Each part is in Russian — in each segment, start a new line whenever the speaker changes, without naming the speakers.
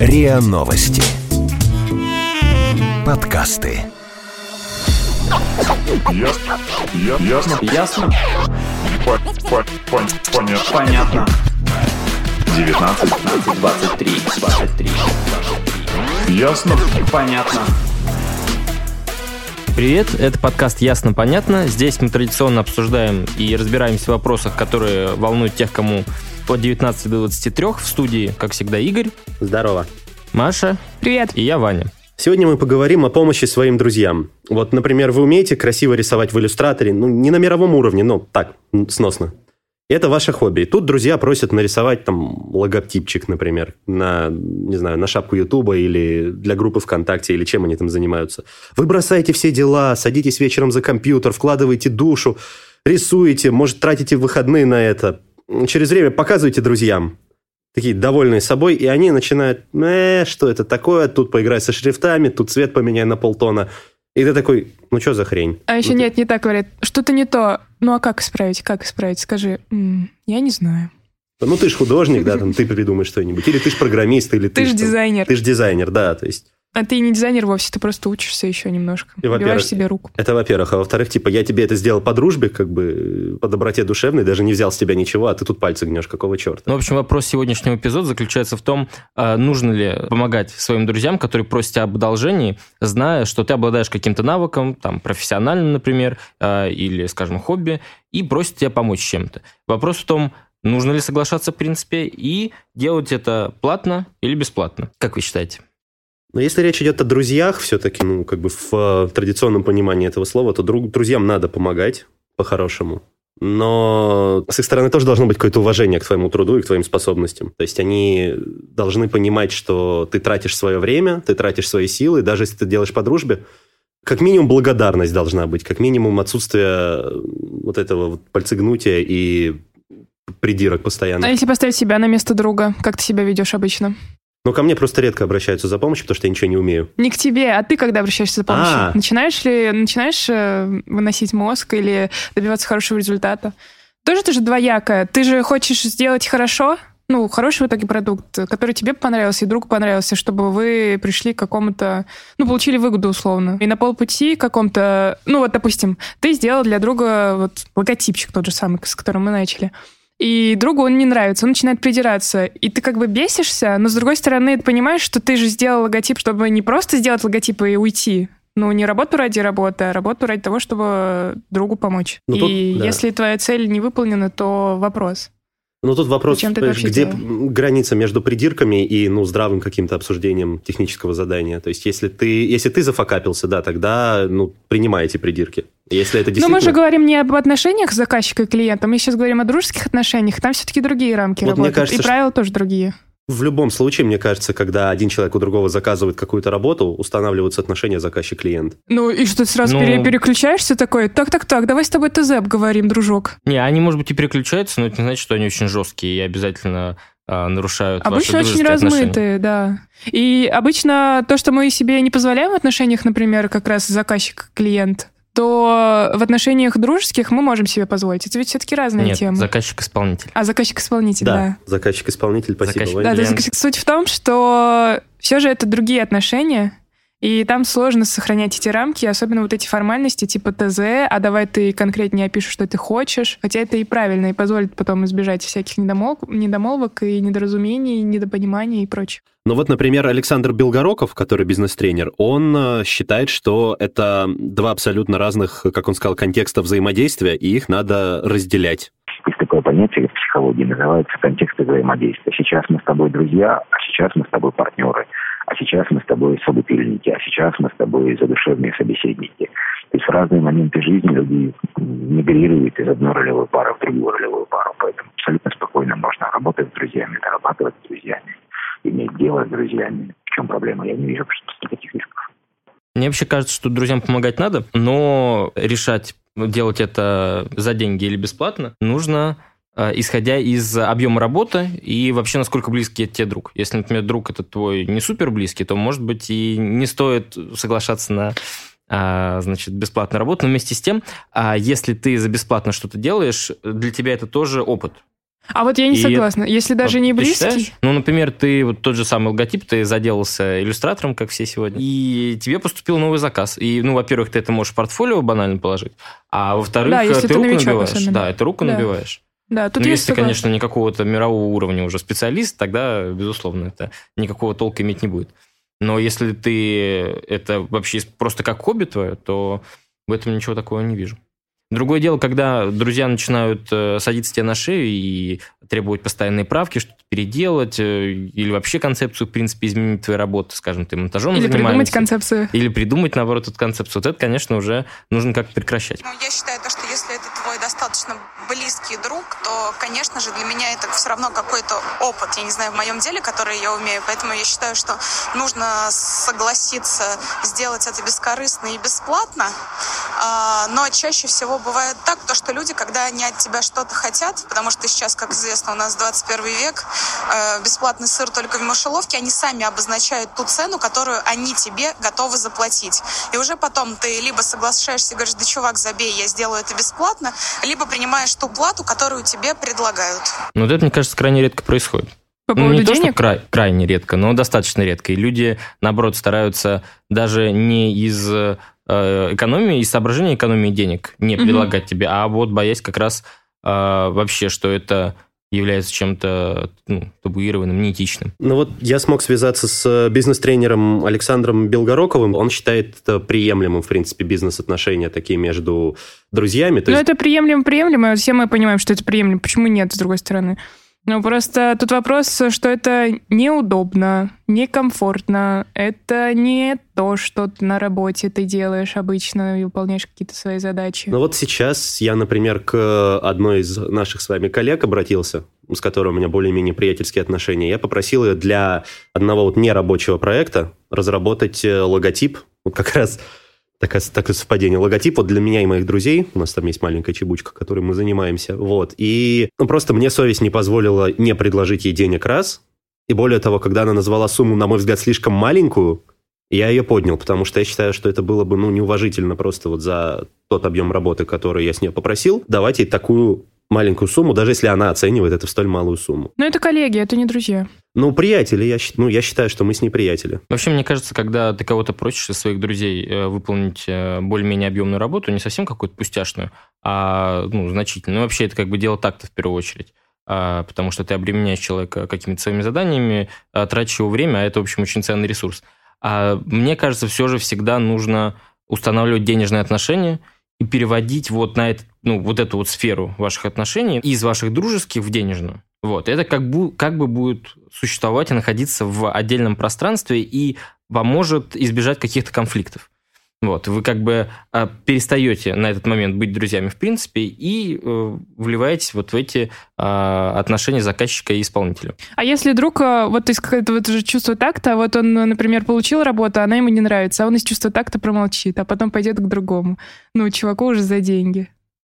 РИА Новости. Подкасты.
Ясно. Я- Ясно.
Ясно?
По- по- пон- Понятно.
Понятно.
19.
15, 23, 23, 23.
Ясно.
Понятно.
Привет, это подкаст «Ясно-понятно». Здесь мы традиционно обсуждаем и разбираемся в вопросах, которые волнуют тех, кому от 19 до 23. В студии, как всегда, Игорь,
Здорово.
Маша
Привет.
и я, Ваня.
Сегодня мы поговорим о помощи своим друзьям. Вот, например, вы умеете красиво рисовать в иллюстраторе, ну, не на мировом уровне, но так, сносно. Это ваше хобби. Тут друзья просят нарисовать там логотипчик, например, на, не знаю, на шапку Ютуба или для группы ВКонтакте, или чем они там занимаются. Вы бросаете все дела, садитесь вечером за компьютер, вкладываете душу, рисуете, может, тратите выходные на это. Через время показываете друзьям. Такие довольные собой, и они начинают, э, что это такое, тут поиграй со шрифтами, тут цвет поменяй на полтона. И ты такой, ну что за хрень?
А еще
Ну, ты-
нет, не так говорят. Что-то не то. Ну а как исправить? Как исправить? Скажи. М, я не знаю.
Ну, ты ж художник, да, там, ты придумаешь что-нибудь. Или ты ж программист, или ты,
Ты же дизайнер.
Ты же дизайнер, да, то есть...
А ты не дизайнер вовсе, ты просто учишься еще немножко.
И,
Убиваешь себе руку.
Это во-первых. А во-вторых, типа, я тебе это сделал по дружбе, как бы, по доброте душевной, даже не взял с тебя ничего, а ты тут пальцы гнешь, какого черта?
Ну, в общем, вопрос сегодняшнего эпизода заключается в том, а, нужно ли помогать своим друзьям, которые просят тебя об одолжении, зная, что ты обладаешь каким-то навыком, там, профессиональным, например, а, или, скажем, хобби, и просят тебя помочь чем-то. Вопрос в том, нужно ли соглашаться, в принципе, и делать это платно или бесплатно. Как вы считаете?
Но если речь идет о друзьях, все-таки, ну, как бы в э, традиционном понимании этого слова, то друг, друзьям надо помогать по-хорошему. Но с их стороны тоже должно быть какое-то уважение к твоему труду и к твоим способностям. То есть они должны понимать, что ты тратишь свое время, ты тратишь свои силы, даже если ты делаешь по дружбе, как минимум благодарность должна быть, как минимум отсутствие э, вот этого вот пальцегнутия и придирок постоянно.
А если поставить себя на место друга, как ты себя ведешь обычно?
Но ко мне просто редко обращаются за помощью, потому что я ничего не умею.
Не к тебе, а ты когда обращаешься за помощью?
А.
Начинаешь ли начинаешь э, выносить мозг или добиваться хорошего результата? Тоже ты же двоякая. Ты же хочешь сделать хорошо, ну, хороший в итоге продукт, который тебе понравился и другу понравился, чтобы вы пришли к какому-то, ну, получили выгоду условно. И на полпути каком-то, ну, вот, допустим, ты сделал для друга вот логотипчик тот же самый, с которым мы начали. И другу он не нравится, он начинает придираться. И ты как бы бесишься, но с другой стороны, ты понимаешь, что ты же сделал логотип, чтобы не просто сделать логотип и уйти. Ну, не работу ради работы, а работу ради того, чтобы другу помочь.
Ну, тут-
и
да.
если твоя цель не выполнена, то вопрос.
Ну, тут вопрос, где
делал?
граница между придирками и, ну, здравым каким-то обсуждением технического задания. То есть, если ты, если ты зафакапился, да, тогда, ну, принимай эти придирки. Если это
Но
действительно...
мы же говорим не об отношениях заказчика и клиента, мы сейчас говорим о дружеских отношениях, там все-таки другие рамки
Вот
работают.
кажется,
и
что-
правила тоже другие.
В любом случае, мне кажется, когда один человек у другого заказывает какую-то работу, устанавливаются отношения заказчик-клиент.
Ну и что, ты сразу
Ну-
пере- переключаешься такой, так-так-так, давай с тобой ТЗ обговорим, дружок.
Не, они, может быть, и переключаются, но это не значит, что они очень жесткие и обязательно а, нарушают
Обычно
ваши
очень
дружеские отношения.
размытые, да. И обычно то, что мы себе не позволяем в отношениях, например, как раз заказчик-клиент, то в отношениях дружеских мы можем себе позволить. Это ведь все-таки разные
Нет,
темы.
заказчик-исполнитель.
А заказчик-исполнитель, да.
Заказчик-исполнитель, спасибо,
Заказчик-.
Да, да,
Клиент.
зак- суть в том, что все же это другие отношения, и там сложно сохранять эти рамки, особенно вот эти формальности типа ТЗ, а давай ты конкретнее опишешь, что ты хочешь. Хотя это и правильно, и позволит потом избежать всяких недомол- недомолвок и недоразумений, недопониманий и прочее.
Ну вот, например, Александр Белгороков, который бизнес-тренер, он э, считает, что это два абсолютно разных, как он сказал, контекста взаимодействия, и их надо разделять.
Есть такое понятие в психологии, называется контекст взаимодействия. Сейчас мы с тобой друзья, а сейчас мы с тобой партнеры, а сейчас мы с тобой собутыльники, а сейчас мы с тобой задушевные собеседники. То есть в разные моменты жизни люди мигрируют из одной ролевой пары в другую ролевую пару. Поэтому абсолютно спокойно можно работать с друзьями, дорабатывать с друзьями, иметь дело с друзьями. В чем проблема? Я не вижу никаких рисков.
Мне вообще кажется, что друзьям помогать надо, но решать, делать это за деньги или бесплатно, нужно исходя из объема работы и вообще насколько близкий тебе друг. Если, например, друг это твой не супер близкий, то, может быть, и не стоит соглашаться на а, значит, бесплатную работу, но вместе с тем, а, если ты за бесплатно что-то делаешь, для тебя это тоже опыт.
А вот я не
И
согласна. Если даже
Вот
не близкий...
считаешь? Ну, например, ты вот тот же самый логотип, ты заделался иллюстратором, как все сегодня, и тебе поступил новый заказ. И, ну, во-первых, ты это можешь в портфолио банально положить, а во-вторых,
Да,
ты
ты
руку набиваешь.
особенно.
Да, это руку
Да.
набиваешь.
Да, тут
ну,
я
если ты,
согласна.
конечно, не какого-то мирового уровня уже специалист, тогда, безусловно, это никакого толка иметь не будет. Но если ты это вообще просто как хобби твое, то в этом ничего такого не вижу. Другое дело, когда друзья начинают э, садиться тебе на шею и требовать постоянные правки, что-то переделать, э, или вообще концепцию, в принципе, изменить твою работу, скажем, ты монтажом
Или придумать концепцию.
Или придумать, наоборот, эту концепцию. Вот это, конечно, уже нужно как-то прекращать.
Ну, я считаю, то, что если это твой достаточно близкий друг, то, конечно же, для меня это все равно какой-то опыт, я не знаю, в моем деле, который я умею. Поэтому я считаю, что нужно согласиться сделать это бескорыстно и бесплатно. А, Но чаще всего бывает так, то, что люди, когда они от тебя что-то хотят, потому что сейчас, как известно, у нас 21 век, э, бесплатный сыр только в мышеловке, они сами обозначают ту цену, которую они тебе готовы заплатить. И уже потом ты либо соглашаешься и говоришь, да чувак, забей, я сделаю это бесплатно, либо принимаешь ту плату, которую тебе предлагают.
Но вот это, мне кажется, крайне редко происходит.
По
Ну,
поводу
не то, что
денег?
край- крайне редко, но достаточно редко. И люди, наоборот, стараются даже не из э, экономии, из соображения экономии денег не предлагать тебе, а вот боясь как раз э, вообще, что это является чем-то ну, табуированным, неэтичным.
Ну вот я смог связаться с бизнес-тренером Александром Белгороковым. Он считает это приемлемым, в принципе, бизнес-отношения такие между друзьями.
Ну,
есть
это приемлемо, приемлемо. Все мы понимаем, что это приемлемо. Почему нет, с другой стороны? Ну, просто тут вопрос, что это неудобно, некомфортно. Это не то, что на работе ты делаешь обычно и выполняешь какие-то свои задачи.
Ну вот сейчас я, например, к одной из наших с вами коллег обратился, с которой у меня более-менее приятельские отношения. Я попросил ее для одного вот нерабочего проекта разработать э, логотип. Вот как раз такое, такое совпадение. Логотип вот для меня и моих друзей. У нас там есть маленькая чебучка, которой мы занимаемся. Вот. И ну, просто мне совесть не позволила не предложить ей денег раз. И более того, когда она назвала сумму, на мой взгляд, слишком маленькую, я ее поднял, потому что я считаю, что это было бы ну, неуважительно просто вот за тот объем работы, который я с нее попросил, давать ей такую маленькую сумму, даже если она оценивает это в столь малую сумму.
Но это коллеги, это не друзья.
Ну, приятели, я, ну, я считаю, что мы с ней приятели.
Вообще, мне кажется, когда ты кого-то просишь из своих друзей э, выполнить э, более-менее объемную работу, не совсем какую-то пустяшную, а ну, значительную. Ну, вообще, это как бы дело так-то в первую очередь. А, потому что ты обременяешь человека какими-то своими заданиями, а, тратишь его время, а это, в общем, очень ценный ресурс. А мне кажется, все же всегда нужно устанавливать денежные отношения и переводить вот на это, ну, вот эту вот сферу ваших отношений из ваших дружеских в денежную. Вот. Это как, бы, как бы будет существовать и находиться в отдельном пространстве и поможет избежать каких-то конфликтов. Вот, вы как бы э, перестаете на этот момент быть друзьями в принципе и э, вливаетесь вот в эти э, отношения заказчика и исполнителя.
А если друг, э, вот из какого-то вот же чувства такта, вот он, например, получил работу, она ему не нравится, а он из чувства такта промолчит, а потом пойдет к другому. Ну, чуваку уже за деньги.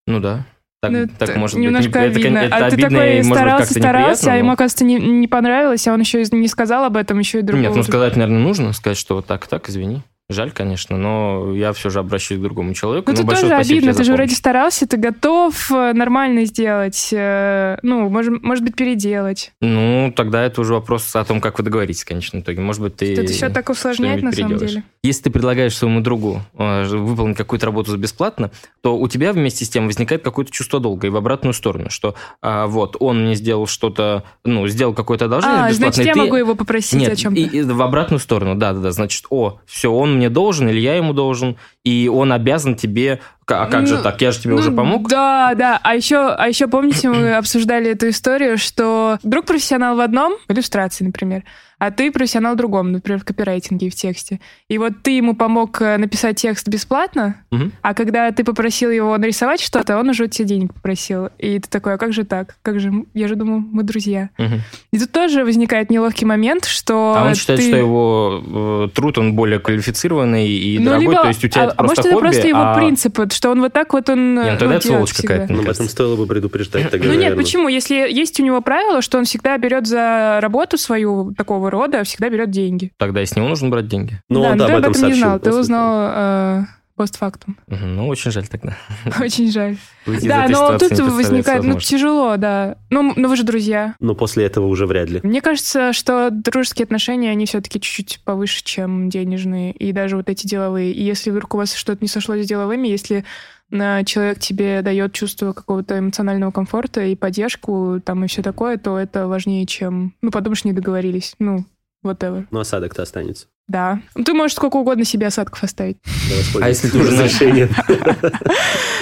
Ну да. Так,
Ну,
так может
немножко
быть.
обидно.
Это, это
а ты
обидно
такой
и, может быть,
старался, старался, а ему, оказывается, не, не понравилось, а он еще не сказал об этом, еще и другому.
Нет, ну сказать, наверное, нужно, сказать, что вот так, так, извини. Жаль, конечно, но я все же обращусь к другому человеку.
Ну, это тоже обидно, ты же вроде старался, ты готов э, нормально сделать, э, ну, может, может быть, переделать.
Ну, тогда это уже вопрос о том, как вы договоритесь в конечном итоге. Может быть, ты...
это все так усложняет на самом деле.
Если ты предлагаешь своему другу э, выполнить какую-то работу бесплатно, то у тебя вместе с тем возникает какое-то чувство долга и в обратную сторону, что а, вот он мне сделал что-то, ну, сделал какое-то одолжение
А,
бесплатно.
значит, я
ты-
могу его попросить
Нет,
о чем-то.
и, и в обратную сторону, да-да-да. Значит, о, все, он мне должен или я ему должен, и он обязан тебе... А как же
Ну,
так? Я же тебе
Ну,
уже помог.
Да, да. А еще, а еще помните, мы обсуждали эту историю, что друг профессионал в одном, в иллюстрации, например, а ты профессионал в другом, например, в копирайтинге и в тексте. И вот ты ему помог э, написать текст бесплатно,
Мгм.
а когда ты попросил его нарисовать что-то, он уже у тебя денег попросил. И ты такой, а как же так? Как же? Я же думал, мы друзья.
Мгм.
И тут тоже возникает неловкий момент, что
А он считает,
ты-
что его э, труд, он более квалифицированный и
Ну,
дорогой,
либо-
то есть у тебя
а,
это
а
просто
может, это
хобби,
просто его
а-
что он вот так вот он...
Не, ну тогда это
делает
сволочь какая-то.
Ну, об этом стоило бы предупреждать тогда,
Ну нет,
наверное.
почему? Если есть у него правило, что он всегда берет за работу свою такого рода, всегда берет деньги.
Тогда и с него нужно брать деньги.
Ну,
да,
он да,
ты
об
об
этом
этом не
сообщил
знал. Ты узнал э, постфактум.
Ну, очень жаль тогда.
Очень жаль.
Выйти
Да, но тут возникает, ну, тяжело, да. Ну, но вы же друзья.
Но после этого уже вряд ли.
Мне кажется, что дружеские отношения, они все-таки чуть-чуть повыше, чем денежные, и даже вот эти деловые. И если вдруг у вас что-то не сошлось с деловыми, если на человек тебе дает чувство какого-то эмоционального комфорта и поддержку, там, и все такое, то это важнее, чем... Ну, подумаешь, не договорились. Ну, whatever.
Но осадок-то останется.
Да. Ты можешь сколько угодно себе осадков оставить.
Да,
А если ты уже
разрешение?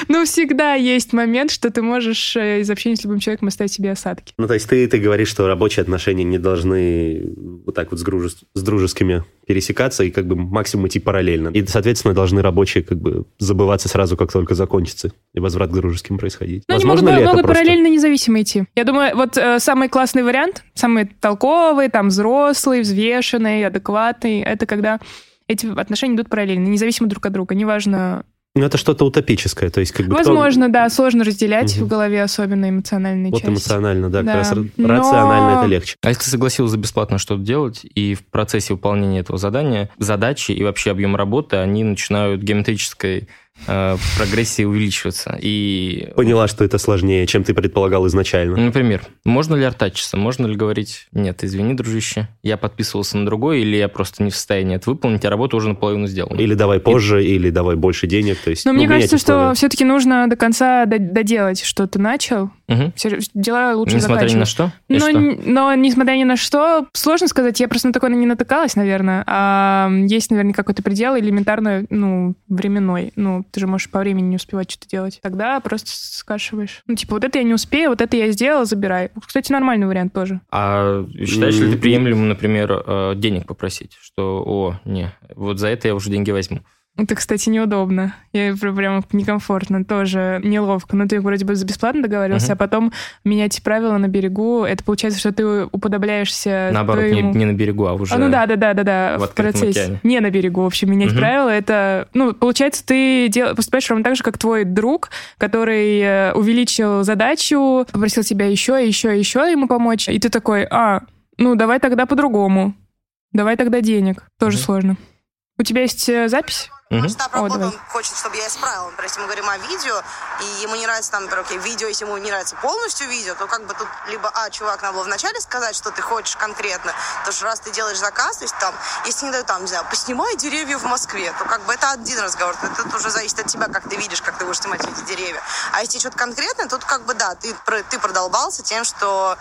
Ну, всегда есть момент, что ты можешь э, из общения с любым человеком оставить себе осадки.
Ну, то есть ты, ты говоришь, что рабочие отношения не должны вот так вот с, гружес- с дружескими пересекаться и как бы максимум идти параллельно. И, соответственно, должны рабочие как бы забываться сразу, как только закончится, и возврат к дружеским происходить.
Ну, они могут,
ли это
могут
просто?
параллельно независимо идти. Я думаю, вот э, самый классный вариант, самый толковый, там, взрослый, взвешенный, адекватный, это когда эти отношения идут параллельно, независимо друг от друга. Неважно.
Ну, это что-то утопическое, то есть как бы... кто-
Возможно, да, сложно разделять
Мгм.
в голове, особенно эмоциональные
Вот
части.
эмоционально, да,
Да.
как раз ра-
Но-
рационально это легче.
А если ты согласился за бесплатно что-то делать, и в процессе выполнения этого задания задачи и вообще объем работы, они начинают геометрической э, прогрессии увеличиваться. И,
Поняла, что это сложнее, чем ты предполагал изначально.
например, можно ли артачиться? Можно ли говорить, нет, извини, дружище, я подписывался на другой, или я просто не в состоянии это выполнить, а работа уже наполовину сделана.
Или давай позже, или давай больше денег. То есть,
Но
ну,
мне кажется, что все-таки нужно до конца до- доделать, что ты начал. Все дела лучше
Несмотря ни на
заканчивать.
что? И
Но,
что?
но несмотря ни на что, сложно сказать, я просто на такое не натыкалась, наверное. А есть, наверное, какой-то предел элементарно, ну, временной. Ну, ты же можешь по времени не успевать что-то делать. Тогда просто скашиваешь. Ну, типа, вот это я не успею, вот это я сделал, забирай. Кстати, нормальный вариант тоже.
А считаешь ли ты приемлемым, например, э, денег попросить? Что, о, не, вот за это я уже деньги возьму.
Это, кстати, неудобно. Я пр- прям некомфортно, тоже неловко. Ну, ты вроде бы за бесплатно договаривался,
Мгм.
а потом менять правила на берегу. Это получается, что ты уподобляешься
Наоборот, не,
твоему...
не на берегу, а уже...
А, ну да, да, да, да, да,
в
в, процессе.
океане.
Не на берегу, в общем, менять
Мгм.
правила. Это, ну, получается, ты дел... поступаешь ровно так же, как твой друг, который э, увеличил задачу, попросил тебя еще, еще, еще ему помочь, и ты такой, а, ну, давай тогда по-другому. Давай тогда денег. Тоже
Мгм.
сложно. У тебя есть э, запись?
Мгм.
Масштаб
О,
он хочет, чтобы я исправила. Например, если мы говорим о видео, и ему не нравится там, например, окей, видео, если ему не нравится полностью видео, то как бы тут либо, а, чувак, надо было вначале сказать, что ты хочешь конкретно, потому что раз ты делаешь заказ, то есть там, если не дают там, не знаю, поснимай деревья в Москве, то как бы это один разговор, то это уже зависит от тебя, как ты видишь, как ты будешь снимать эти деревья. А если что-то конкретное, тут как бы да, ты, ты продолбался тем, что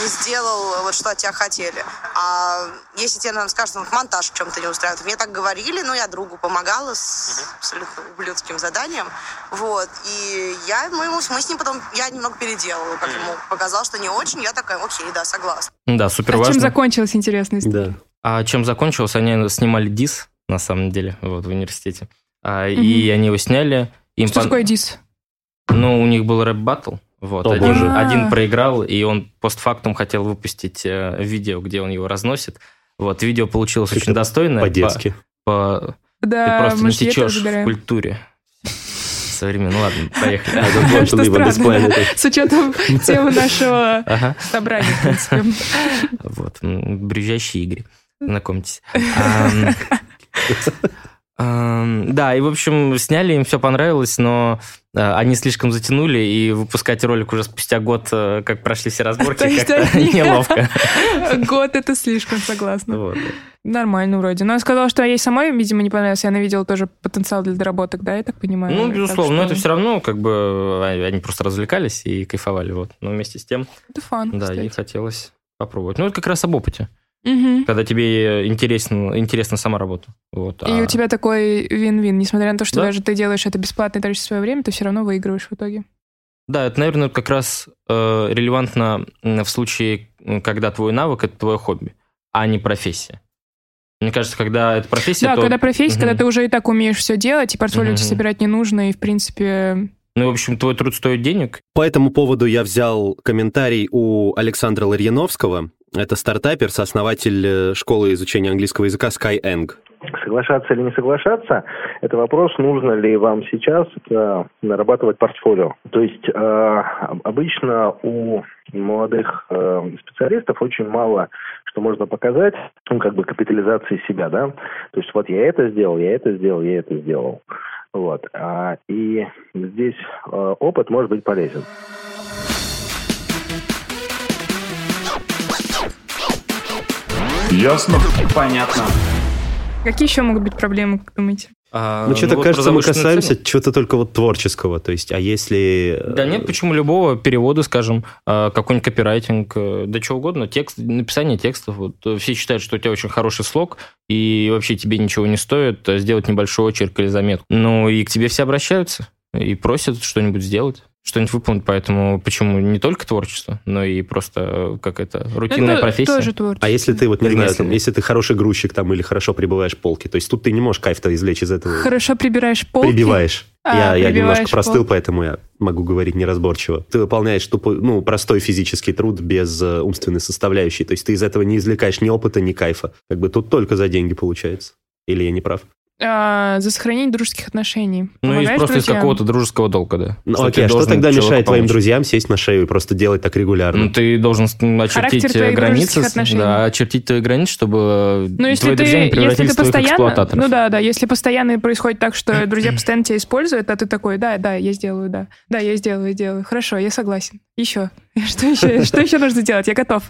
не сделал вот что от тебя хотели. А если тебе нам скажут, вот монтаж в чем-то не устраивает, мне так говорили, но я другу помогала с абсолютно ублюдским заданием, вот, и я, мы, мы с ним потом, я немного переделала, как ему показал, что не очень, я такая, окей, да, согласна.
Да, супер
А чем
важно.
закончилась интересная история?
Да.
А чем закончилось? Они снимали дис, на самом деле, вот в университете. А,
Мгм.
И они его сняли. Им
Что
пон-
такое дис?
Ну, у них был рэп-баттл. Вот,
О,
один,
боже.
один проиграл, и он постфактум хотел выпустить э, видео, где он его разносит. Вот, видео получилось
Как-то
очень достойное.
По-детски.
По- по- ты
Да,
просто не течешь в культуре. Современно. Ну ладно, поехали.
Что странно,
planet.
с учетом темы нашего
Ага.
собрания, в принципе.
Вот, м, брюзжащие игры. Знакомьтесь. Да, и, в общем, сняли, им все понравилось, но э, они слишком затянули, и выпускать ролик уже спустя год, э, как прошли все разборки, как-то неловко.
Год это слишком, согласна. Нормально вроде. Но я сказала, что ей самой, видимо, не понравилось. и Она видела тоже потенциал для доработок, да, я так понимаю?
Ну, безусловно, но это все равно, как бы, э, они просто развлекались и кайфовали, вот. Но вместе с тем,
Это фан,
да, ей хотелось попробовать. Ну, это как раз об опыте,
Мгм.
когда тебе интересно, интересна сама работа. Вот.
И
а-
у тебя такой вин-вин. Несмотря на то, что
Да.
даже ты делаешь это бесплатно и тратишь свое время, ты все равно выигрываешь в итоге.
Да, это, наверное, как раз э, релевантно в случае, когда твой навык это твое хобби, а не профессия. Мне кажется, когда это профессия,
Да,
то...
когда профессия,
Мгм.
когда ты уже и так умеешь все делать, и портфолио тебе
Мгм.
собирать не нужно, и, в принципе...
Ну, в общем, твой труд стоит денег.
По этому поводу я взял комментарий у Александра Ларьяновского. Это стартапер, сооснователь э, школы изучения английского языка Skyeng.
Соглашаться или не соглашаться, это вопрос, нужно ли вам сейчас э, нарабатывать портфолио. То есть э, об- обычно у молодых э, специалистов очень мало что можно показать, ну, как бы капитализации себя, да. То есть вот я это сделал, я это сделал, я это сделал. Вот. А, И здесь э, опыт может быть полезен.
Ясно?
Понятно.
Какие еще могут быть проблемы, как думаете?
А,
Ну, что-то
вот
кажется, мы касаемся
цену.
чего-то только вот творческого. То есть, а если...
Да нет, почему любого перевода, скажем, а, какой-нибудь копирайтинг, э, да чего угодно, текст, написание текстов. Вот, э, все считают, что у тебя очень хороший слог, и вообще тебе ничего не стоит э, сделать небольшой очерк или заметку. Ну, и к тебе все обращаются и просят что-нибудь сделать, что-нибудь выполнить. Поэтому почему не только творчество, но и просто э, как это рутинная
Это
профессия.
тоже творчество.
А если ты, вот не знаю, там, если ты хороший грузчик там или хорошо прибываешь полки, то есть тут ты не можешь кайф-то извлечь из этого.
Хорошо прибираешь полки.
Прибиваешь.
А,
я, я немножко простыл,
полки.
поэтому я могу говорить неразборчиво. Ты выполняешь тупой, ну, простой физический труд без э, умственной составляющей. То есть ты из этого не извлекаешь ни опыта, ни кайфа. Как бы тут только за деньги получается. Или я не прав?
А, за сохранение дружеских отношений.
Ну, и
Помогаешь
просто из
друзьям?
какого-то дружеского долга, да.
Ну,
Что
окей,
ты
а что тогда мешает твоим
помочь.
друзьям сесть на шею и просто делать так регулярно?
Ну, ты должен очертить э, границы, да, очертить твои границы, чтобы
Ну, если
твои
ты,
друзья не
если
превратились
ты
в твоих
постоянно,
эксплуататоров.
ну да, да, если постоянно происходит так, что друзья постоянно тебя используют, а ты такой, да, да, я сделаю, да, да, я сделаю, сделаю, хорошо, я согласен. Еще, что еще, что еще нужно делать? Я готов.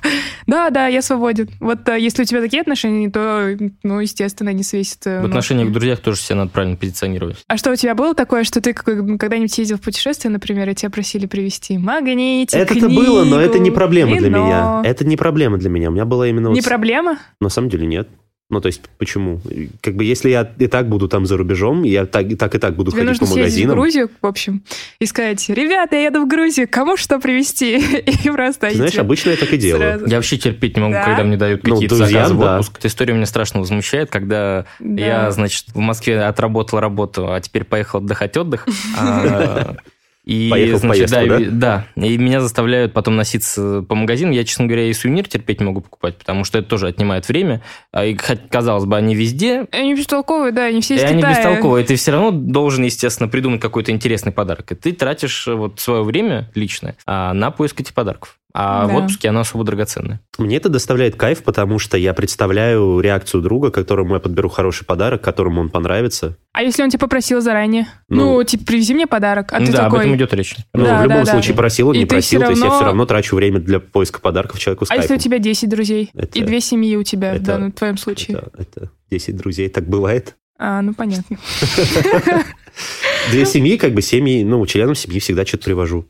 Да, да, я свободен. Вот э, если у тебя такие отношения, то, ну, естественно, они свесят. э,
В отношениях к друзьям тоже себя надо правильно позиционировать.
А что у тебя было такое, что ты как- когда-нибудь ездил в путешествие, например, и тебя просили привезти магнитик,
Это-то было, но это не проблема для меня. Это не проблема для меня. У меня было именно...
Не
вот-
проблема?
На самом деле нет. Ну, то есть, почему? Как бы, если я и так буду там за рубежом, я так и так, и так буду
Тебе
ходить
нужно
по
съездить в
магазинам.
Грузию, в общем, и сказать, ребята, я еду в Грузию, кому что привезти? И просто
знаешь, обычно я так и делаю.
Сразу.
Я вообще терпеть не могу,
Да?
когда мне дают
Ну,
какие-то
друзьям,
заказы в
да.
отпуск. Эта история меня страшно возмущает, когда
Да.
я, значит, в Москве отработал работу, а теперь поехал отдыхать отдых. А, И,
Поехал в
значит,
поездку,
да,
да?
и- да, и меня заставляют потом носиться по магазинам. Я, честно говоря, и сувенир терпеть не могу покупать, потому что это тоже отнимает время. А, И, хоть, казалось бы, они везде,
Они бестолковые, да, они все из
и они
Китая.
бестолковые. Ты все равно должен, естественно, придумать какой-то интересный подарок. И ты тратишь э, вот свое время личное а, на поиск этих подарков. А в
Да.
отпуске оно особо драгоценное.
Мне это доставляет кайф, потому что я представляю реакцию друга, которому я подберу хороший подарок, которому он понравится.
А если он тебя попросил заранее?
Ну,
Ну, типа, привези мне подарок, а ты
да, об
такой...
этом идет речь.
Ну,
Да,
в любом
да, да.
случае, просил он,
И
не просил,
всё
то есть я
равно-
все равно трачу время для поиска подарков человеку с
А если у тебя 10 друзей?
Это-
И две семьи у тебя,
это-
да, ну, в твоем случае.
Это, это 10 друзей, так бывает.
А, ну, понятно.
Две семьи, как бы семьи, ну, членам семьи всегда что-то привожу.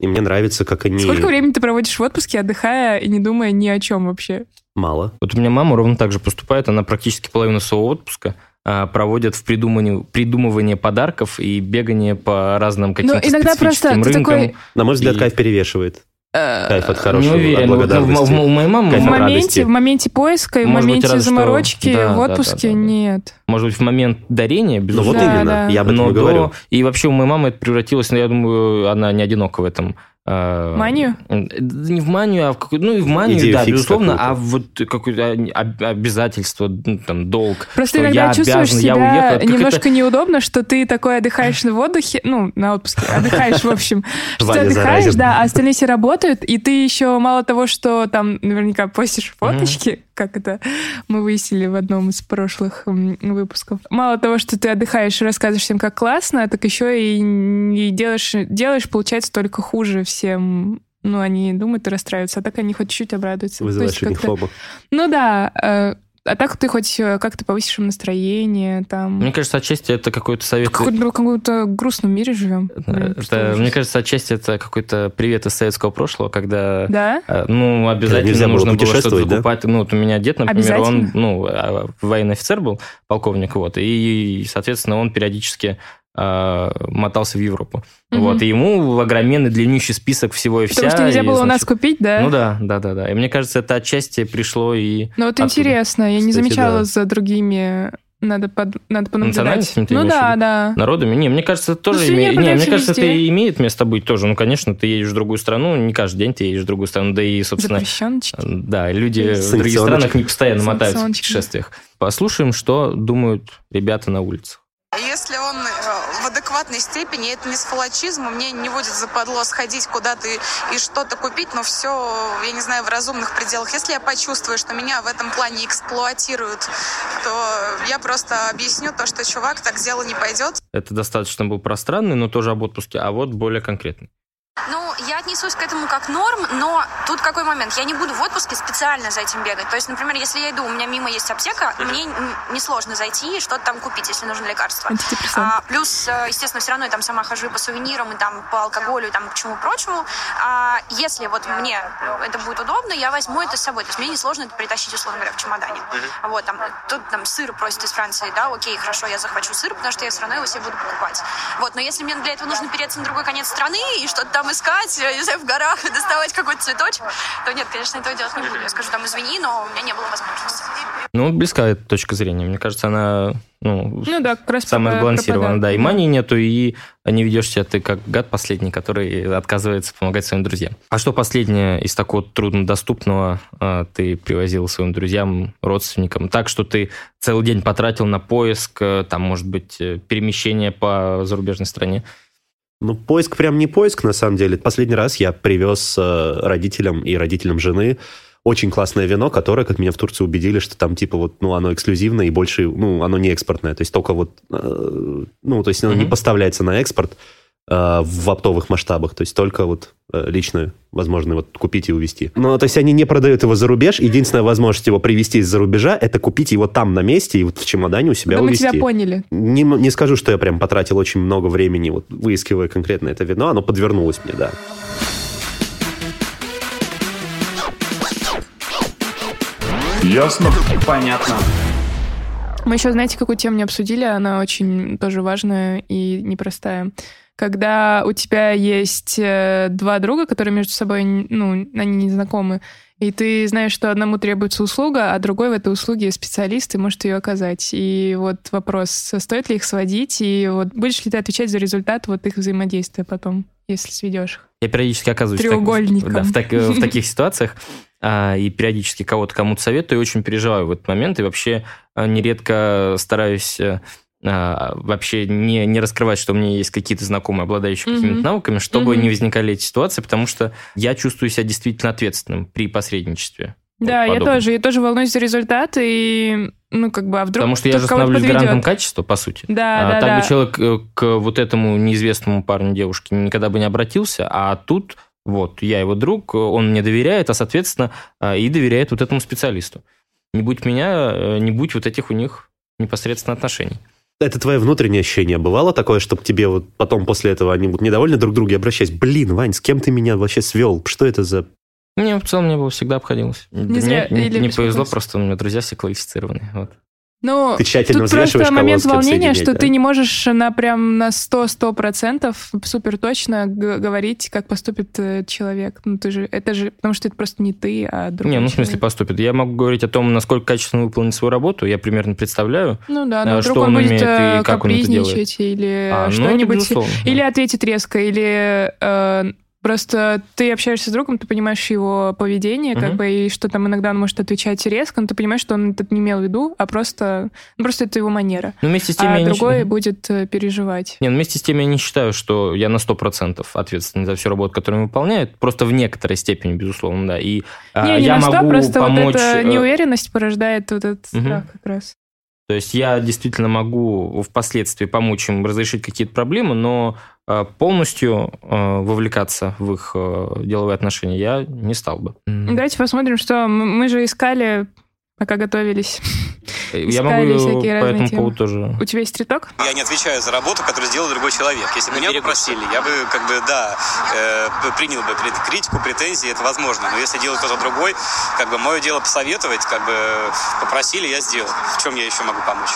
И мне нравится, как они...
Сколько времени ты проводишь в отпуске, отдыхая и не думая ни о чем вообще?
Мало.
Вот у меня мама ровно так же поступает. Она практически половину своего отпуска а, проводит в придумании, придумывании подарков и бегание по разным каким-то
Ну, иногда просто
рынкам.
такой...
На мой взгляд,
И-
кайф перевешивает.
Э,
Кайф от
Не
хорошего,
уверен.
от
Ну, вот, ну,
благодарности.
у моей мамы,
В моменте, в моменте поиска и в
быть,
моменте
что-
заморочки
да,
в отпуске
да, да, да.
нет.
может быть, в момент дарения,
Ну,
безусловно.
вот
Да,
именно,
да.
я об этом
Но
и говорю.
И вообще у моей мамы это превратилось, ну, я думаю, она не одинока в этом. А,
Манию?
Не в манию, а в какую ну и в манию,
Идею
да, безусловно,
какую-то.
а вот какое-то об- обязательство, ну, там, долг.
Просто
что
иногда
я
чувствуешь
обязан, я
себя
уехал. Как
немножко
это-
неудобно, что ты такой отдыхаешь в отдыхе, ну, на отпуске, отдыхаешь, в общем, что ты отдыхаешь, да, а остальные все работают, и ты еще мало того, что там наверняка постишь фоточки, как это мы выяснили в одном из прошлых выпусков. Мало того, что ты отдыхаешь и рассказываешь всем, как классно, так еще и, и делаешь, делаешь, получается, только хуже всем. Ну, они думают и расстраиваются, а так они хоть чуть-чуть обрадуются.
Вызываешь у них фома.
Ну да, э, а так ты хоть э, как-то повысишь им настроение, там...
Мне кажется, отчасти это какой-то совет.
В каком-то, в каком-то грустном мире живем. Блин,
Это, мне кажется, отчасти это какой-то привет из советского прошлого, когда
Да?
э, ну, обязательно
было
нужно было что-то
да?
закупать. Ну, вот у меня дед, например, он ну, а, военный офицер был, полковник, вот, и, соответственно, он периодически мотался в Европу.
Мгм.
Вот, и ему огроменный длиннющий список всего и вся.
Потому что нельзя
и,
было у нас
значит,
купить, да?
Ну да, да, да, да. И мне кажется, это отчасти пришло и
Ну вот
оттуда.
интересно, я не
Кстати,
замечала
да.
за другими... Надо, под... Надо понаблюдать. Ну да,
виду?
да.
народами. Не, мне кажется, это тоже
Ну,
имеет... Не, мне кажется, это
везде.
и имеет место быть тоже. Ну, конечно, ты едешь в другую страну, не каждый день ты едешь в другую страну, да и, собственно,
Запрещеночки.
да, люди в других странах не постоянно мотаются в путешествиях. Послушаем, что думают ребята на улицах.
Если он э, в адекватной степени, это не сфалачизм, мне не будет западло сходить куда-то и, и что-то купить, но все, я не знаю, в разумных пределах. Если я почувствую, что меня в этом плане эксплуатируют, то я просто объясню то, что, чувак, так дело не пойдет.
Это достаточно был пространный, но тоже об отпуске, а вот более конкретный.
Я отнесусь к этому как норм, но тут какой момент? Я не буду в отпуске специально за этим бегать. То есть, например, если я иду, у меня мимо есть аптека, мне н- несложно зайти и что-то там купить, если нужно лекарство.
Антидепрессант.
А, плюс, э, естественно, все равно я там сама хожу и по сувенирам, и там по алкоголю, и там к чему прочему. А если вот мне это будет удобно, я возьму это с собой. То есть мне несложно это притащить, условно говоря, в чемодане. Вот, там, тут там сыр просят из Франции, да, окей, хорошо, я захвачу сыр, потому что я все равно его себе буду покупать. Вот, но если мне для этого нужно переться на другой конец страны и что-то там искать, я не знаю, в горах, доставать какой-то цветочек, то нет, конечно, этого делать не буду. Я скажу, там, извини, но у меня не было возможности.
Ну, близка эта точка зрения. Мне кажется, она ну,
Ну да, как раз
самая
про
Да, и мании нету, и не ведешь себя ты как гад последний, который отказывается помогать своим друзьям. А что последнее из такого труднодоступного а, ты привозил своим друзьям, родственникам? Так, что ты целый день потратил на поиск, э, там, может быть, э, перемещение по зарубежной стране?
Ну, поиск прям не поиск, на самом деле. Последний раз я привез э, родителям и родителям жены очень классное вино, которое, как меня в Турции убедили, что там типа вот, ну, оно эксклюзивное и больше, ну, оно не экспортное. То есть только вот, э, ну, то есть оно не
Мгм.
поставляется на экспорт в оптовых масштабах. То есть только вот э, лично возможно вот купить и увезти. Ну, то есть они не продают его за рубеж. Единственная возможность его привезти из-за рубежа, это купить его там на месте и вот в чемодане у себя
Да мы
увезти.
тебя поняли.
Не, не скажу, что я прям потратил очень много времени, вот выискивая конкретно это вино, оно подвернулось мне, да.
Ясно?
Понятно.
Мы еще, знаете, какую тему не обсудили, она очень тоже важная и непростая. Когда у тебя есть э, два друга, которые между собой, ну, они не знакомы, и ты знаешь, что одному требуется услуга, а другой в этой услуге специалист и может ее оказать. И вот вопрос, стоит ли их сводить, и вот будешь ли ты отвечать за результат вот их взаимодействия потом, если сведешь их?
Я периодически оказываюсь в так-
Треугольником.
да, в, так- в таких ситуациях а, и периодически кого-то кому-то советую, и очень переживаю в этот момент, и вообще нередко стараюсь э, а, вообще не, не раскрывать, что у меня есть какие-то знакомые, обладающие какими-то навыками, чтобы
Мгм.
не возникали эти ситуации, потому что я чувствую себя действительно ответственным при посредничестве.
Да,
Вот
я тоже. Я тоже волнуюсь за результат, и, ну, как бы, а вдруг
Потому что я же становлюсь гарантом качества, по сути.
Да,
А,
да,
так
да.
бы человек э, к вот этому неизвестному парню, девушке никогда бы не обратился, а тут вот я его друг, он мне доверяет, а соответственно а, и доверяет вот этому специалисту. Не будь меня, э, не будь вот этих у них непосредственно отношений.
Это твое внутреннее ощущение. Бывало такое, чтобы тебе вот потом после этого они будут недовольны друг другу и обращаясь, блин, Вань, с кем ты меня вообще свел? Что это за...
Мне в целом не было всегда обходилось.
Не зря-
Мне не
без
повезло, просто у меня друзья все квалифицированы. Вот.
Ну,
Ты тщательно
тут просто момент волнения, что
да?
ты не можешь на прям на 100-100 процентов супер точно г- говорить, как поступит э, человек. Ну, ты же, это же, потому что это просто не ты, а другой
Не, ну в смысле
человек.
поступит. Я могу говорить о том, насколько качественно выполнить свою работу. Я примерно представляю.
Ну да,
а,
но
что
вдруг
он
он будет
умеет и
э,
как он это делает.
капризничать или
А, ну, это
что-нибудь.
да.
или ответит резко, или э, просто ты общаешься с другом, ты понимаешь его поведение, как
Мгм.
бы, и что там иногда он может отвечать резко, но ты понимаешь, что он это не имел в виду, а просто, ну, просто это его манера.
Но вместе с тем
а
я не
другой
считаю-
будет э, переживать.
Не, ну вместе с тем я не считаю, что я на 100% ответственен за всю работу, которую он выполняет. Просто в некоторой степени, безусловно, да. И а,
не, не
я
на 100,
могу
просто
помочь...
вот эта
э,
неуверенность порождает вот этот
Мгм.
страх как раз.
То есть я действительно могу впоследствии помочь им разрешить какие-то проблемы, но полностью э, вовлекаться в их э, деловые отношения я не стал бы.
Давайте посмотрим, что мы же искали, пока готовились.
Я могу по этому
темы.
поводу тоже...
У тебя есть триток?
Я не отвечаю за работу, которую сделал другой человек. Если бы меня попросили, я бы, как бы, да, э, принял бы критику, претензии, это возможно. Но если делает кто-то другой, как бы, мое дело посоветовать, как бы, попросили, я сделал. В чем я еще могу помочь?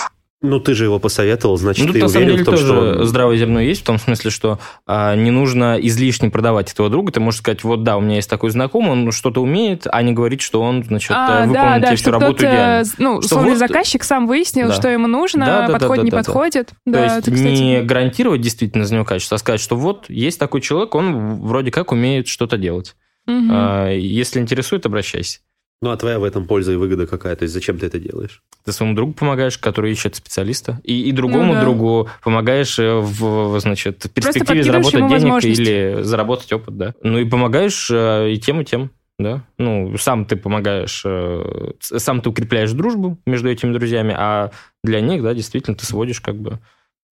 Ну, ты же его посоветовал, значит,
Ну,
ты
на самом
уверен
деле
в том,
тоже
что... он-
здравое зерно есть, в том смысле, что а, не нужно излишне продавать этого друга. Ты можешь сказать, вот да, у меня есть такой знакомый, он что-то умеет, а не говорить, что он, значит,
А,
э,
да,
выполнит
да,
тебе всю
что
работу
кто-то,
идеально.
ну,
Что
условный
вот-
заказчик сам выяснил,
Да.
что ему нужно,
Да, да, да,
подходит,
да,
не
да, да.
подходит.
То
Да,
есть
это, кстати,
не гарантировать действительно за него качество, а сказать, что вот есть такой человек, он вроде как умеет что-то делать.
мгм.
А, Если интересует, обращайся.
Ну, а твоя в этом польза и выгода какая? То есть зачем ты это делаешь?
Ты своему другу помогаешь, который ищет специалиста, и, и другому
Ну да.
другу помогаешь э, в, значит, в перспективе заработать денег или заработать опыт, да. Ну и помогаешь э, и тем, и тем, да. Ну, сам ты помогаешь, э, сам ты укрепляешь дружбу между этими друзьями, а для них, да, действительно, ты сводишь как бы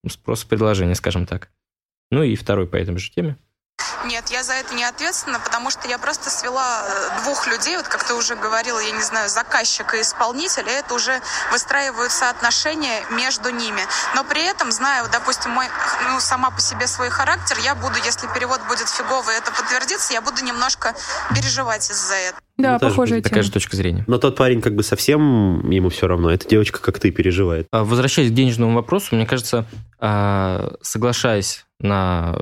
спрос и предложение, скажем так. Ну и второй по этой же теме.
Нет, я за это не ответственна, потому что я просто свела э, двух людей, вот как ты уже говорила, я не знаю, заказчика и исполнителя, это уже выстраиваются отношения между ними. Но при этом, знаю, допустим, мой, ну, сама по себе свой характер, я буду, если перевод будет фиговый, и это подтвердится, я буду немножко переживать из-за этого.
Да,
Ну,
похожая
будет
тема.
Такая же точка зрения.
Но тот парень как бы совсем ему все равно. Эта девочка, как ты, переживает.
А, Возвращаясь к денежному вопросу, мне кажется, а, соглашаясь на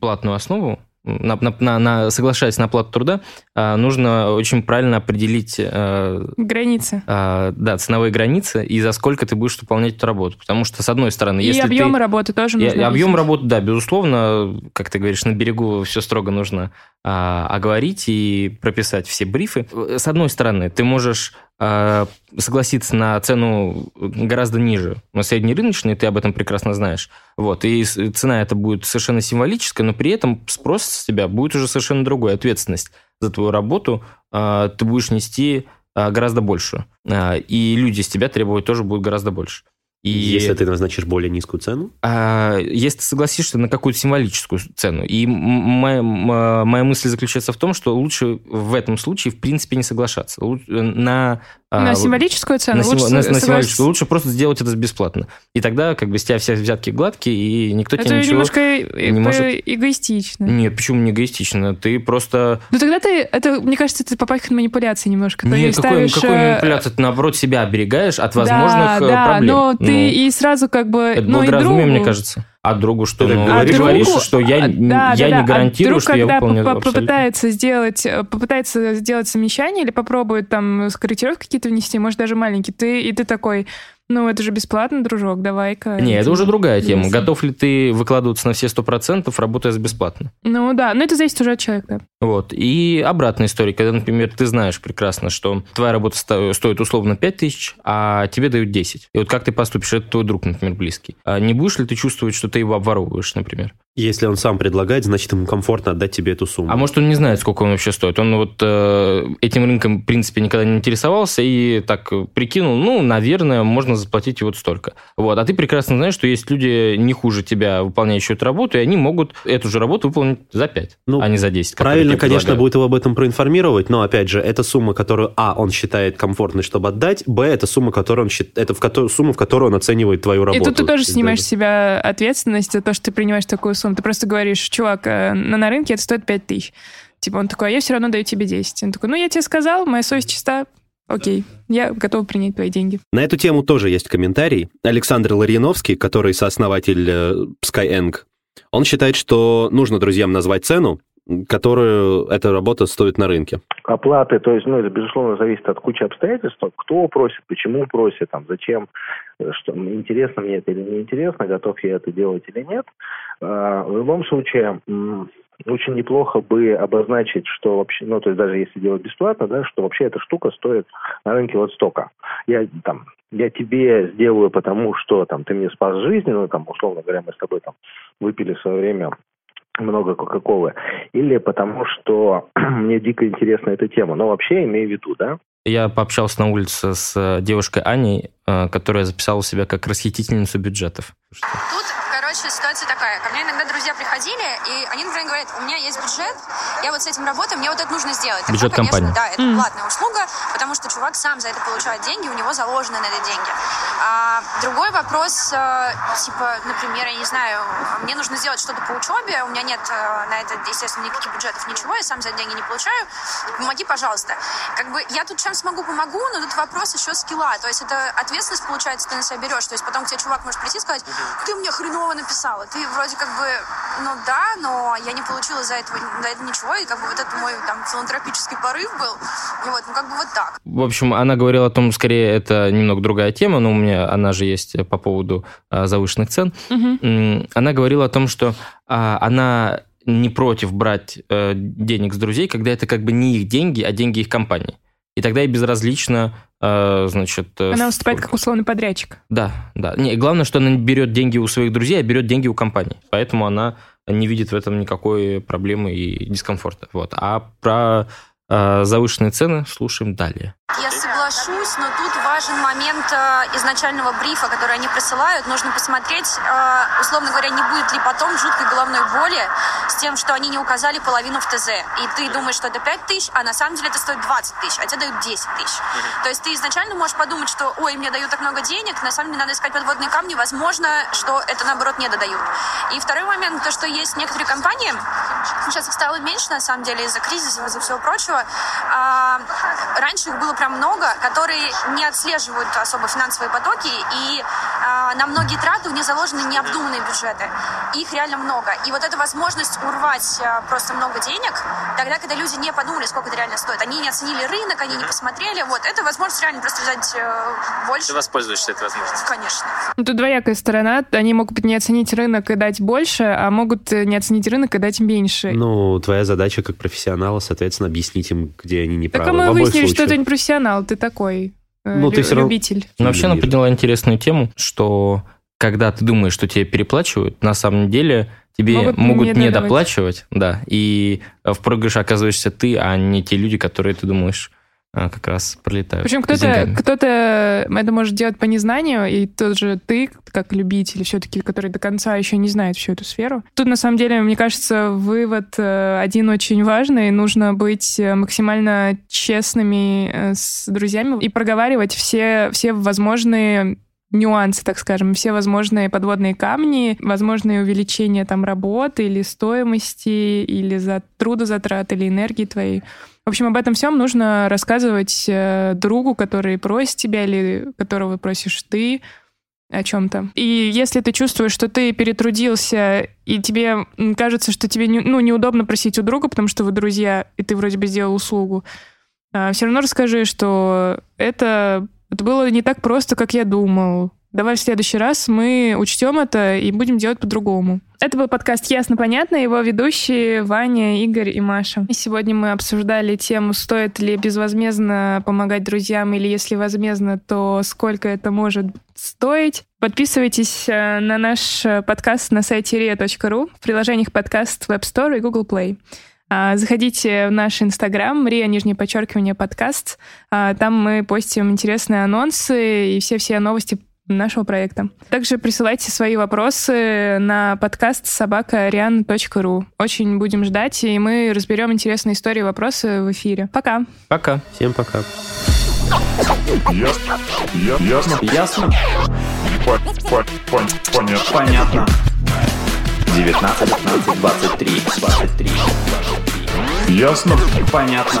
платную основу, на, на- на- соглашаясь на оплату труда, а, нужно очень правильно определить а,
Границы.
а, да, ценовые границы и за сколько ты будешь выполнять эту работу. Потому что, с одной стороны,
И
если
объемы
ты...
работы тоже нужно.
и объем работы, да, безусловно, как ты говоришь, на берегу все строго нужно а, оговорить и прописать все брифы. С одной стороны, ты можешь согласиться на цену гораздо ниже, на среднерыночной, ты об этом прекрасно знаешь. Вот, и цена это будет совершенно символическая, но при этом спрос с тебя будет уже совершенно другой. Ответственность за твою работу а, ты будешь нести а, гораздо больше. А, и люди с тебя требовать тоже будут гораздо больше. И
Если ты назначишь более низкую цену,
а, если ты согласишься на какую-то символическую цену. И моя, м- моя мысль заключается в том, что лучше в этом случае, в принципе, не соглашаться. Лу- На, а,
На символическую цену
на,
лучше
на- на символическую. Лучше просто сделать это бесплатно. И тогда как бы с тебя все взятки гладкие, и никто
Это
тебе ничего...
немножко
не может-
эгоистично.
Нет, почему не эгоистично? Ты просто...
Ну тогда ты, это, мне кажется, это попахивает манипуляцией немножко. Ты
Нет, какой,
ставишь,
какой
э,
манипуляции? Ты, наоборот, себя оберегаешь от
да,
возможных э,
да,
проблем.
но ты
Ну,
и сразу как бы...
Это
ну, и
благоразумие,
другу-
мне кажется. А другу что?
Ты
Ну,
говоришь,
ты
другу-
говоришь, что я,
а, да,
я
да, да.
не гарантирую,
а друг,
что я
когда
выполню
по- попытается сделать, э, попытается сделать замечание или попробует там скорректировки какие-то внести, может, даже маленькие, ты, и ты такой, ну, это же бесплатно, дружок, давай-ка.
Не, это уже другая тема.
займись».
Готов ли ты выкладываться на все сто процентов, работая за бесплатно?
Ну да, но это зависит уже от человека. да.
Вот. И обратная история, когда, например, ты знаешь прекрасно, что твоя работа сто- стоит условно 5 тысяч, а тебе дают 10. И вот как ты поступишь? Это твой друг, например, близкий. А не будешь ли ты чувствовать, что ты его обворовываешь, например?
если он сам предлагает, значит, ему комфортно отдать тебе эту сумму.
А может, он не знает, сколько он вообще стоит. Он вот э, этим рынком, в принципе, никогда не интересовался и так прикинул, ну, наверное, можно заплатить вот столько. Вот. А ты прекрасно знаешь, что есть люди не хуже тебя, выполняющие эту работу, и они могут эту же работу выполнить за 5,
Ну,
а не за 10. которые
Правильно, конечно, будет его об этом проинформировать, но, опять же, это сумма, которую, а, он считает комфортной, чтобы отдать, б, это сумма, которую он счит- это в кото- сумма, в которую он оценивает твою работу.
И тут ты тоже
То есть
снимаешь с себя ответственность за то, что ты принимаешь такую сумму. Ты просто говоришь, чувак, э, на, на рынке это стоит 5 тысяч. Типа он такой, а я все равно даю тебе 10. Он такой, ну я тебе сказал, моя совесть чиста, окей, я готов принять твои деньги.
На эту тему тоже есть комментарий. Александр Ларьяновский, который сооснователь э, Skyeng, он считает, что нужно друзьям назвать цену, которую эта работа стоит на рынке.
оплаты, то есть, ну, это, безусловно, зависит от кучи обстоятельств, кто просит, почему просит, там, зачем, э, что, интересно мне это или не интересно, готов я это делать или нет. А, В любом случае, очень неплохо бы обозначить, что вообще, ну, то есть даже если делать бесплатно, да, что вообще эта штука стоит на рынке вот столько. Я там, я тебе сделаю, потому что там ты мне спас жизнь, ну, там, условно говоря, мы с тобой там выпили в свое время много Кока-Колы, или потому что мне дико интересна эта тема. Но вообще имею в виду, да,
Я пообщался на улице с девушкой Аней, э, которая записала себя как расхитительницу бюджетов.
Тут, короче, ситуация такая. Ко мне иногда друзья приходили, и они, например, говорят, у меня есть бюджет, я вот с этим работаю, мне вот это нужно сделать.
Бюджет
Тогда, конечно,
компании.
Да, это
Мгм.
платная услуга, потому что чувак сам за это получает деньги, у него заложены на это деньги. А, другой вопрос, э, типа, например, я не знаю, мне нужно сделать что-то по учебе, у меня нет э, на это, естественно, никаких бюджетов, ничего, я сам за деньги не получаю, помоги, пожалуйста. Как бы я тут чем смогу, помогу, но тут вопрос еще скилла, то есть это ответственность, получается, ты на себя берешь, то есть потом к тебе чувак может прийти и сказать, ты мне хреново написала, ты вроде как бы, ну да, но я не получила за это, за это ничего, и как бы вот это мой там филантропический порыв был, и вот, ну как бы вот так.
В общем, она говорила о том, скорее, это немного другая тема, но у меня она же есть по поводу а, завышенных цен. М, Она говорила о том, что а, она не против брать э, денег с друзей, когда это как бы не их деньги, а деньги их компании. и тогда ей безразлично, э, значит... э,
Она выступает
сколько-
как условный подрядчик.
Да, да. Не, главное, что она не берет деньги у своих друзей, а берет деньги у компании. Поэтому она не видит в этом никакой проблемы и дискомфорта. Вот. А про э, завышенные цены слушаем далее.
Я соглашусь, но тут важен момент э, изначального брифа, который они присылают. Нужно посмотреть, э, условно говоря, не будет ли потом жуткой головной боли с тем, что они не указали половину в ТЗ. И ты думаешь, что это 5 тысяч, а на самом деле это стоит 20 тысяч, а тебе дают 10 тысяч. То есть ты изначально можешь подумать, что, ой, мне дают так много денег, на самом деле надо искать подводные камни, возможно, что это наоборот не додают. И второй момент, то, что есть некоторые компании, сейчас их стало меньше, на самом деле, из-за кризиса, из-за всего прочего. Раньше их было прям много, которые не отслеживают особо финансовые потоки, и на многие траты у них заложены необдуманные бюджеты. Их реально много. И вот эта возможность урвать а, просто много денег, тогда, когда люди не подумали, сколько это реально стоит, они не оценили рынок, они не посмотрели, вот, это возможность реально просто взять э, больше.
Ты воспользуешься этой возможностью.
Конечно.
Ну, тут двоякая сторона. Они могут не оценить рынок и дать больше, а могут э, не оценить рынок и дать меньше.
Ну, твоя задача как профессионала, соответственно, объяснить им, где они не
так
правы.
а мы выяснили, что ты не профессионал, ты такой э,
Ну, ты всё равно-
любитель.
Но вообще она подняла интересную тему, что когда ты думаешь, что тебе переплачивают, на самом деле тебе
Могут
могут,
не
не, доплачивать, да, и в проигрыше оказываешься ты, а не те люди, которые ты думаешь как раз пролетают.
Причем кто-то, кто-то это может делать по незнанию, и тот же ты, как любитель, все-таки, который до конца еще не знает всю эту сферу. Тут, на самом деле, мне кажется, вывод э, один очень важный. Нужно быть э, максимально честными э, с друзьями и проговаривать все, все возможные нюансы, так скажем, все возможные подводные камни, возможные увеличения там работы или стоимости, или за трудозатрат, или энергии твоей. В общем, об этом всем нужно рассказывать э, другу, который просит тебя или которого просишь ты о чем-то. И если ты чувствуешь, что ты перетрудился, и тебе кажется, что тебе не- ну, неудобно просить у друга, потому что вы друзья, и ты вроде бы сделал услугу, все равно расскажи, что это, это было не так просто, как я думал. Давай в следующий раз мы учтем это и будем делать по-другому. Это был подкаст «Ясно, понятно», его ведущие Ваня, Игорь и Маша. И сегодня мы обсуждали тему, стоит ли безвозмездно помогать друзьям, или если возмездно, то сколько это может стоить. Подписывайтесь э, на наш подкаст на сайте ria.ru, в приложениях подкаст в App Store и Google Play. А, Заходите в наш инстаграм, риа, нижнее подчеркивание, подкаст. А, Там мы постим интересные анонсы и все-все новости нашего проекта. Также присылайте свои вопросы на подкаст собакариан.ру. Очень будем ждать, и мы разберем интересные истории и вопросы в эфире. Пока!
Пока.
Всем пока.
Ясно? Ясно?
Ясно?
По- по- пон- Понятно.
Понятно. 19, 15, 23, 23.
Ясно?
Понятно.